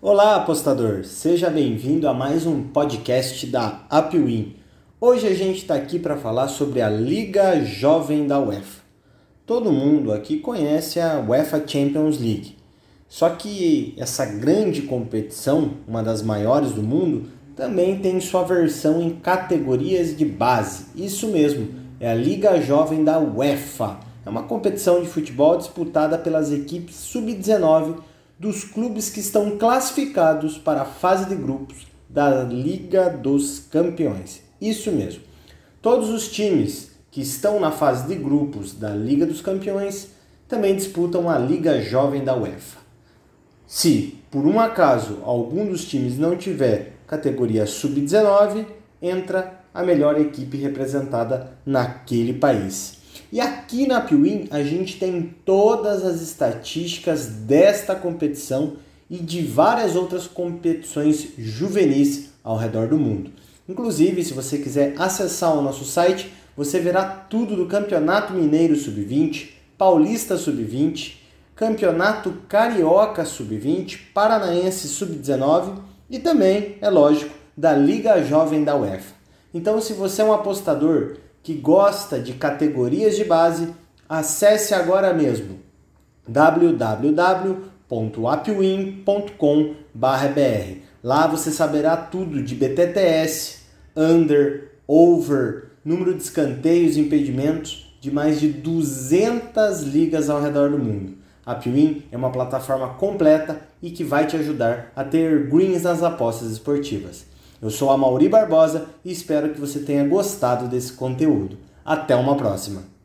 Olá, apostador! Seja bem-vindo a mais um podcast da Upwin. Hoje a gente está aqui para falar sobre a Liga Jovem da UEFA. Todo mundo aqui conhece a UEFA Champions League. Só que essa grande competição, uma das maiores do mundo, também tem sua versão em categorias de base. Isso mesmo, é a Liga Jovem da UEFA. É uma competição de futebol disputada pelas equipes sub-19 dos clubes que estão classificados para a fase de grupos da Liga dos Campeões. Isso mesmo. Todos os times que estão na fase de grupos da Liga dos Campeões também disputam a Liga Jovem da UEFA. Se, por um acaso, algum dos times não tiver categoria sub-19, entra a melhor equipe representada naquele país. E aqui na Piuim a gente tem todas as estatísticas desta competição e de várias outras competições juvenis ao redor do mundo. Inclusive, se você quiser acessar o nosso site, você verá tudo do Campeonato Mineiro Sub-20, Paulista Sub-20, Campeonato Carioca Sub-20, Paranaense Sub-19 e também, é lógico, da Liga Jovem da UEFA. Então, se você é um apostador que gosta de categorias de base, acesse agora mesmo www.apwin.com.br. Lá você saberá tudo de BTTS, under, over, número de escanteios e impedimentos de mais de 200 ligas ao redor do mundo. A Pwin é uma plataforma completa e que vai te ajudar a ter greens nas apostas esportivas. Eu sou a Mauri Barbosa e espero que você tenha gostado desse conteúdo. Até uma próxima!